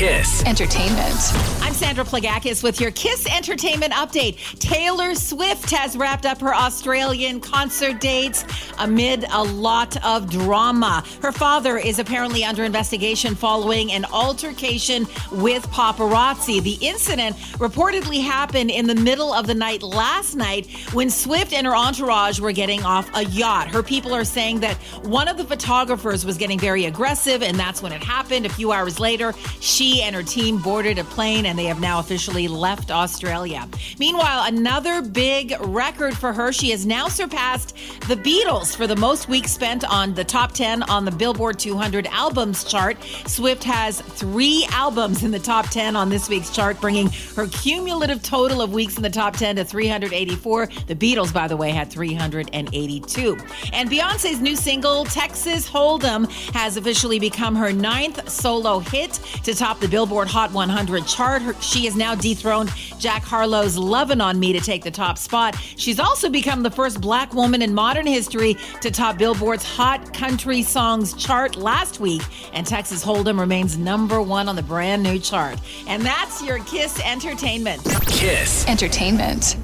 Kiss. Entertainment. Sandra Plagakis with your Kiss Entertainment update. Taylor Swift has wrapped up her Australian concert dates amid a lot of drama. Her father is apparently under investigation following an altercation with paparazzi. The incident reportedly happened in the middle of the night last night when Swift and her entourage were getting off a yacht. Her people are saying that one of the photographers was getting very aggressive, and that's when it happened. A few hours later, she and her team boarded a plane and they have now officially left Australia. Meanwhile, another big record for her. She has now surpassed the Beatles for the most weeks spent on the top 10 on the Billboard 200 albums chart. Swift has three albums in the top 10 on this week's chart, bringing her cumulative total of weeks in the top 10 to 384. The Beatles, by the way, had 382. And Beyonce's new single, Texas Hold'em, has officially become her ninth solo hit to top the Billboard Hot 100 chart. Her, she has now dethroned Jack Harlow's Lovin' on Me to take the top spot. She's also become the first black woman in modern history to top Billboard's Hot Country Songs chart last week, and Texas Hold'em remains number one on the brand new chart. And that's your Kiss Entertainment. Kiss. Entertainment.